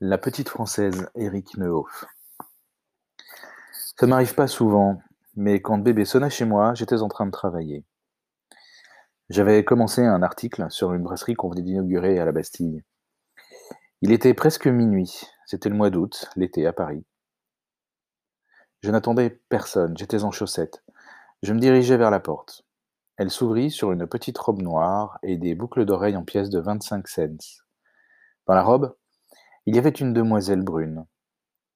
La petite française Éric Neuhoff. Ça m'arrive pas souvent, mais quand bébé sonna chez moi, j'étais en train de travailler. J'avais commencé un article sur une brasserie qu'on venait d'inaugurer à la Bastille. Il était presque minuit, c'était le mois d'août, l'été à Paris. Je n'attendais personne, j'étais en chaussettes. Je me dirigeais vers la porte. Elle s'ouvrit sur une petite robe noire et des boucles d'oreilles en pièces de 25 cents. Dans la robe, il y avait une demoiselle brune.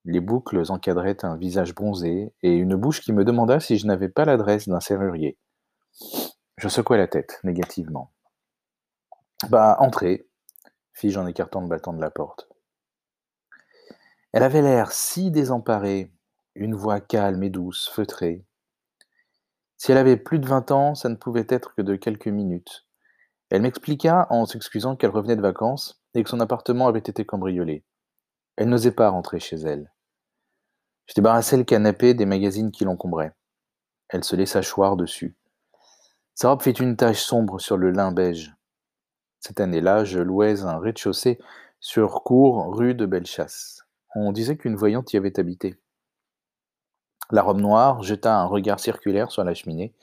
Les boucles encadraient un visage bronzé et une bouche qui me demanda si je n'avais pas l'adresse d'un serrurier. Je secouai la tête, négativement. Bah, entrez, fis-je en écartant le battant de la porte. Elle avait l'air si désemparée, une voix calme et douce, feutrée. Si elle avait plus de vingt ans, ça ne pouvait être que de quelques minutes. Elle m'expliqua, en s'excusant, qu'elle revenait de vacances que son appartement avait été cambriolé. Elle n'osait pas rentrer chez elle. Je débarrassai le canapé des magazines qui l'encombraient. Elle se laissa choir dessus. Sa robe fit une tache sombre sur le lin beige. Cette année-là, je louais un rez-de-chaussée sur cour rue de Bellechasse. On disait qu'une voyante y avait habité. La robe noire jeta un regard circulaire sur la cheminée,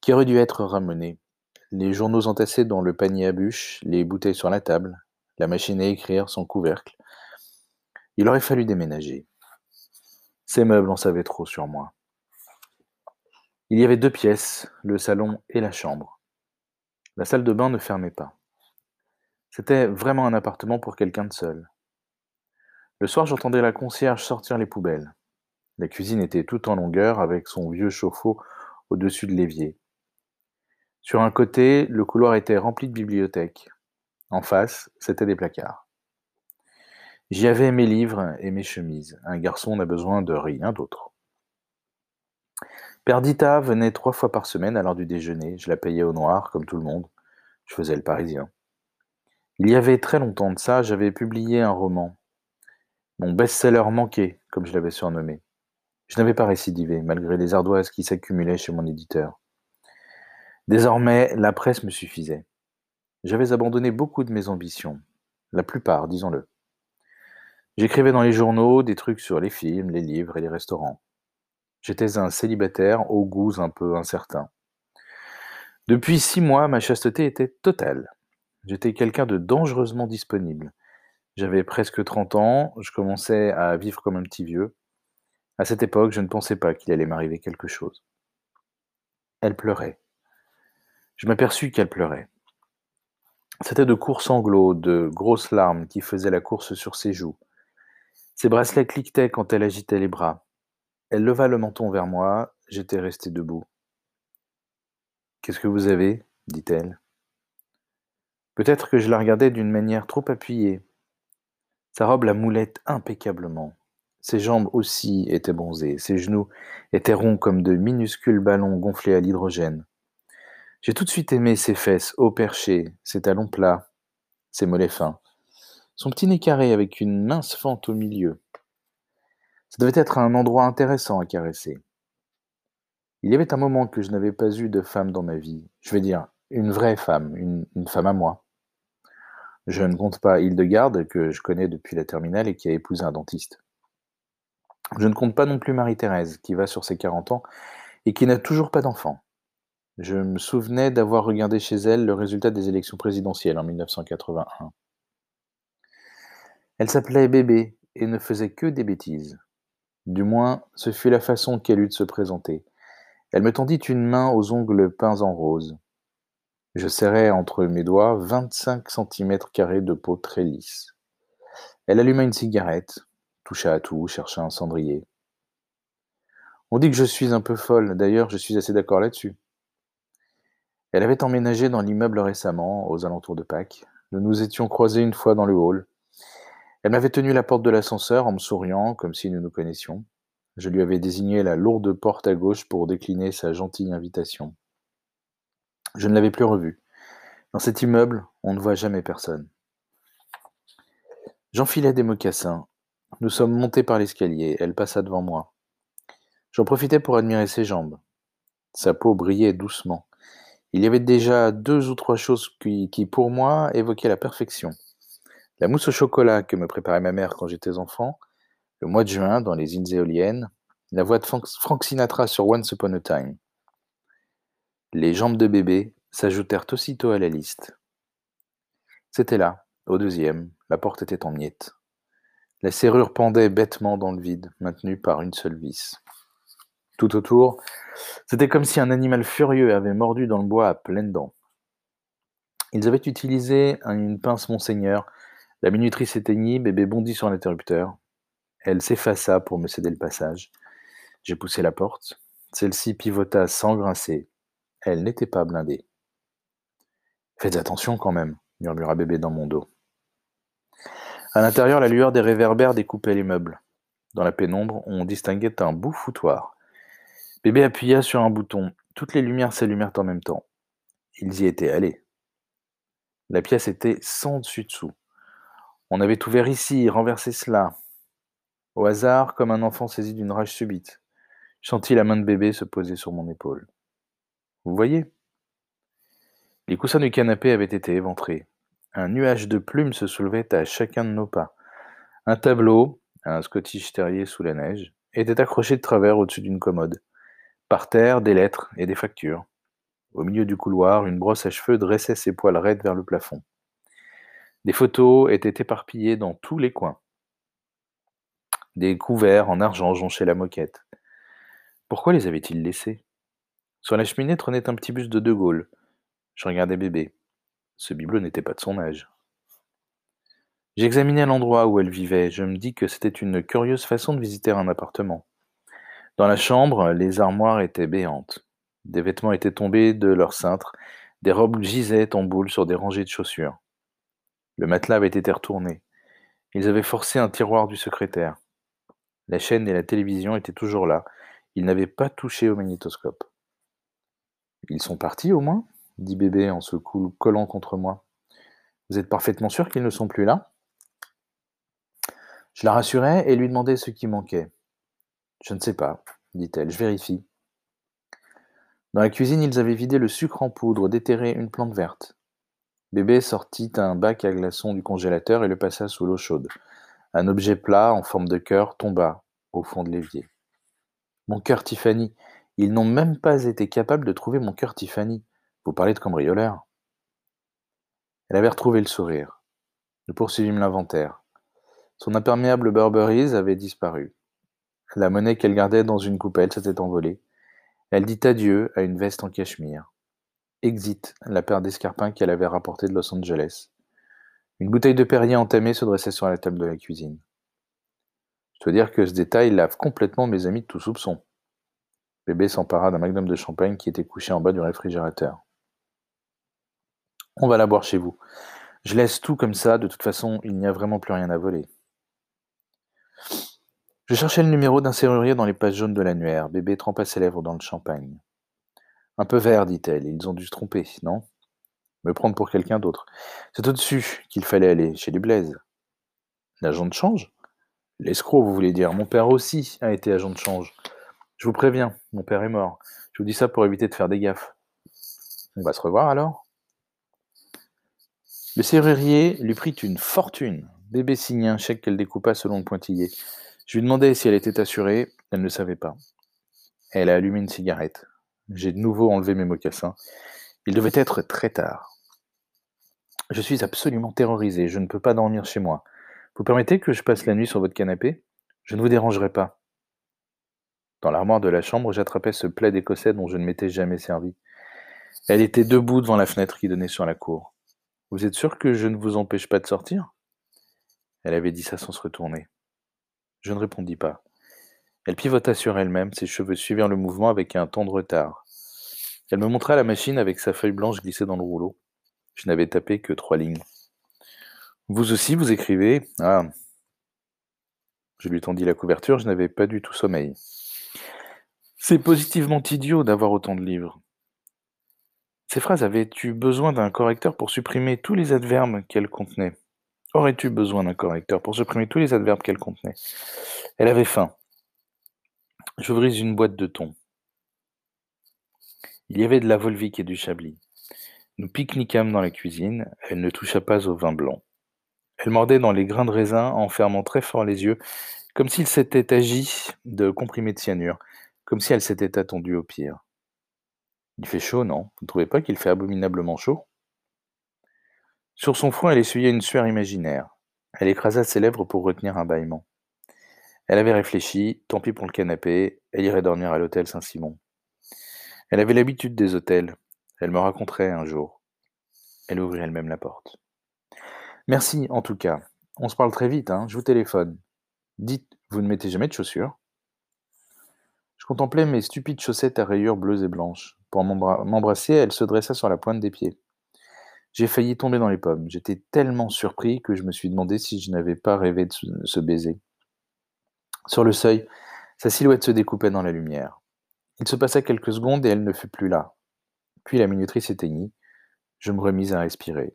qui aurait dû être ramenée. Les journaux entassés dans le panier à bûches, les bouteilles sur la table, la machine à écrire, son couvercle. Il aurait fallu déménager. Ces meubles en savaient trop sur moi. Il y avait deux pièces, le salon et la chambre. La salle de bain ne fermait pas. C'était vraiment un appartement pour quelqu'un de seul. Le soir, j'entendais la concierge sortir les poubelles. La cuisine était toute en longueur avec son vieux chauffe-eau au-dessus de l'évier. Sur un côté, le couloir était rempli de bibliothèques. En face, c'était des placards. J'y avais mes livres et mes chemises. Un garçon n'a besoin de rien d'autre. Perdita venait trois fois par semaine à l'heure du déjeuner. Je la payais au noir, comme tout le monde. Je faisais le parisien. Il y avait très longtemps de ça, j'avais publié un roman. Mon best-seller manqué, comme je l'avais surnommé. Je n'avais pas récidivé, malgré les ardoises qui s'accumulaient chez mon éditeur. Désormais, la presse me suffisait. J'avais abandonné beaucoup de mes ambitions. La plupart, disons-le. J'écrivais dans les journaux des trucs sur les films, les livres et les restaurants. J'étais un célibataire aux goûts un peu incertains. Depuis six mois, ma chasteté était totale. J'étais quelqu'un de dangereusement disponible. J'avais presque 30 ans, je commençais à vivre comme un petit vieux. À cette époque, je ne pensais pas qu'il allait m'arriver quelque chose. Elle pleurait. Je m'aperçus qu'elle pleurait. C'était de courts sanglots, de grosses larmes qui faisaient la course sur ses joues. Ses bracelets cliquetaient quand elle agitait les bras. Elle leva le menton vers moi, j'étais resté debout. Qu'est-ce que vous avez? dit-elle. Peut-être que je la regardais d'une manière trop appuyée. Sa robe la moulait impeccablement. Ses jambes aussi étaient bronzées, ses genoux étaient ronds comme de minuscules ballons gonflés à l'hydrogène. J'ai tout de suite aimé ses fesses haut perchées, ses talons plats, ses mollets fins, son petit nez carré avec une mince fente au milieu. Ça devait être un endroit intéressant à caresser. Il y avait un moment que je n'avais pas eu de femme dans ma vie, je veux dire, une vraie femme, une, une femme à moi. Je ne compte pas Hildegarde, que je connais depuis la terminale et qui a épousé un dentiste. Je ne compte pas non plus Marie-Thérèse, qui va sur ses 40 ans et qui n'a toujours pas d'enfant. Je me souvenais d'avoir regardé chez elle le résultat des élections présidentielles en 1981. Elle s'appelait Bébé et ne faisait que des bêtises. Du moins, ce fut la façon qu'elle eut de se présenter. Elle me tendit une main aux ongles peints en rose. Je serrais entre mes doigts 25 cm de peau très lisse. Elle alluma une cigarette, toucha à tout, chercha un cendrier. On dit que je suis un peu folle, d'ailleurs je suis assez d'accord là-dessus. Elle avait emménagé dans l'immeuble récemment, aux alentours de Pâques. Nous nous étions croisés une fois dans le hall. Elle m'avait tenu la porte de l'ascenseur en me souriant, comme si nous nous connaissions. Je lui avais désigné la lourde porte à gauche pour décliner sa gentille invitation. Je ne l'avais plus revue. Dans cet immeuble, on ne voit jamais personne. J'enfilai des mocassins, nous sommes montés par l'escalier, elle passa devant moi. J'en profitai pour admirer ses jambes. Sa peau brillait doucement. Il y avait déjà deux ou trois choses qui, pour moi, évoquaient la perfection. La mousse au chocolat que me préparait ma mère quand j'étais enfant, le mois de juin dans les îles éoliennes, la voix de Frank Sinatra sur Once Upon a Time. Les jambes de bébé s'ajoutèrent aussitôt à la liste. C'était là, au deuxième, la porte était en miettes. La serrure pendait bêtement dans le vide, maintenue par une seule vis. Tout autour, c'était comme si un animal furieux avait mordu dans le bois à pleines dents. Ils avaient utilisé une pince Monseigneur. La minuterie s'éteignit, bébé bondit sur l'interrupteur. Elle s'effaça pour me céder le passage. J'ai poussé la porte. Celle-ci pivota sans grincer. Elle n'était pas blindée. Faites attention quand même, murmura bébé dans mon dos. À l'intérieur, la lueur des réverbères découpait les meubles. Dans la pénombre, on distinguait un beau foutoir. Bébé appuya sur un bouton. Toutes les lumières s'allumèrent en même temps. Ils y étaient allés. La pièce était sans dessus-dessous. On avait ouvert ici, renversé cela. Au hasard, comme un enfant saisi d'une rage subite, je sentis la main de bébé se poser sur mon épaule. Vous voyez? Les coussins du canapé avaient été éventrés. Un nuage de plumes se soulevait à chacun de nos pas. Un tableau, un Scottish terrier sous la neige, était accroché de travers au-dessus d'une commode. Par terre, des lettres et des factures. Au milieu du couloir, une brosse à cheveux dressait ses poils raides vers le plafond. Des photos étaient éparpillées dans tous les coins. Des couverts en argent jonchaient la moquette. Pourquoi les avait-il laissés? Sur la cheminée trônait un petit buste de De Gaulle. Je regardais bébé. Ce bibelot n'était pas de son âge. J'examinais l'endroit où elle vivait. Je me dis que c'était une curieuse façon de visiter un appartement. Dans la chambre, les armoires étaient béantes. Des vêtements étaient tombés de leur cintre. Des robes gisaient en boule sur des rangées de chaussures. Le matelas avait été retourné. Ils avaient forcé un tiroir du secrétaire. La chaîne et la télévision étaient toujours là. Ils n'avaient pas touché au magnétoscope. Ils sont partis au moins? dit bébé en se collant contre moi. Vous êtes parfaitement sûr qu'ils ne sont plus là? Je la rassurai et lui demandai ce qui manquait. Je ne sais pas, dit-elle, je vérifie. Dans la cuisine, ils avaient vidé le sucre en poudre, déterré une plante verte. Bébé sortit un bac à glaçons du congélateur et le passa sous l'eau chaude. Un objet plat en forme de cœur tomba au fond de l'évier. Mon cœur, Tiffany, ils n'ont même pas été capables de trouver mon cœur Tiffany. Vous parlez de cambrioleur. Elle avait retrouvé le sourire. Nous poursuivîmes l'inventaire. Son imperméable Burberry's avait disparu. La monnaie qu'elle gardait dans une coupelle s'était envolée. Elle dit adieu à une veste en cachemire. Exit la paire d'escarpins qu'elle avait rapportée de Los Angeles. Une bouteille de Perrier entamée se dressait sur la table de la cuisine. Je dois dire que ce détail lave complètement mes amis de tout soupçon. Bébé s'empara d'un magnum de champagne qui était couché en bas du réfrigérateur. On va la boire chez vous. Je laisse tout comme ça, de toute façon, il n'y a vraiment plus rien à voler. Je cherchais le numéro d'un serrurier dans les pages jaunes de l'annuaire. Bébé trempa ses lèvres dans le champagne. Un peu vert, dit-elle. Ils ont dû se tromper, non? Me prendre pour quelqu'un d'autre. C'est au-dessus qu'il fallait aller, chez les Blaise. L'agent de change? L'escroc, vous voulez dire. Mon père aussi a été agent de change. Je vous préviens, mon père est mort. Je vous dis ça pour éviter de faire des gaffes. On va se revoir alors? Le serrurier lui prit une fortune. Bébé signait un chèque qu'elle découpa selon le pointillé. Je lui demandai si elle était assurée. Elle ne savait pas. Elle a allumé une cigarette. J'ai de nouveau enlevé mes mocassins. Il devait être très tard. Je suis absolument terrorisé. Je ne peux pas dormir chez moi. Vous permettez que je passe la nuit sur votre canapé? Je ne vous dérangerai pas. Dans l'armoire de la chambre, j'attrapais ce plaid écossais dont je ne m'étais jamais servi. Elle était debout devant la fenêtre qui donnait sur la cour. Vous êtes sûr que je ne vous empêche pas de sortir? Elle avait dit ça sans se retourner. Je ne répondis pas. Elle pivota sur elle-même, ses cheveux suivirent le mouvement avec un temps de retard. Elle me montra la machine avec sa feuille blanche glissée dans le rouleau. Je n'avais tapé que trois lignes. Vous aussi, vous écrivez? Ah. Je lui tendis la couverture, je n'avais pas du tout sommeil. C'est positivement idiot d'avoir autant de livres. Ces phrases avaient-tu besoin d'un correcteur pour supprimer tous les adverbes qu'elles contenaient Aurais-tu besoin d'un correcteur pour supprimer tous les adverbes qu'elles contenaient Elle avait faim. J'ouvris une boîte de thon. Il y avait de la volvique et du chablis. Nous pique-niquâmes dans la cuisine. Elle ne toucha pas au vin blanc. Elle mordait dans les grains de raisin en fermant très fort les yeux, comme s'il s'était agi de comprimés de cyanure, comme si elle s'était attendue au pire. Il fait chaud, non? Vous ne trouvez pas qu'il fait abominablement chaud? Sur son front, elle essuyait une sueur imaginaire. Elle écrasa ses lèvres pour retenir un bâillement. Elle avait réfléchi, tant pis pour le canapé, elle irait dormir à l'hôtel Saint-Simon. Elle avait l'habitude des hôtels, elle me raconterait un jour. Elle ouvrit elle-même la porte. Merci, en tout cas. On se parle très vite, hein, je vous téléphone. Dites, vous ne mettez jamais de chaussures? Je contemplais mes stupides chaussettes à rayures bleues et blanches. Pour m'embrasser, elle se dressa sur la pointe des pieds. J'ai failli tomber dans les pommes. J'étais tellement surpris que je me suis demandé si je n'avais pas rêvé de ce baiser. Sur le seuil, sa silhouette se découpait dans la lumière. Il se passa quelques secondes et elle ne fut plus là. Puis la minuterie s'éteignit. Je me remis à respirer.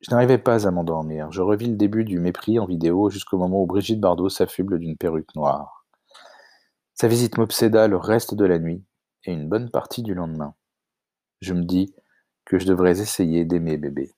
Je n'arrivais pas à m'endormir. Je revis le début du mépris en vidéo jusqu'au moment où Brigitte Bardot s'affuble d'une perruque noire. Sa visite m'obséda le reste de la nuit et une bonne partie du lendemain. Je me dis que je devrais essayer d'aimer bébé.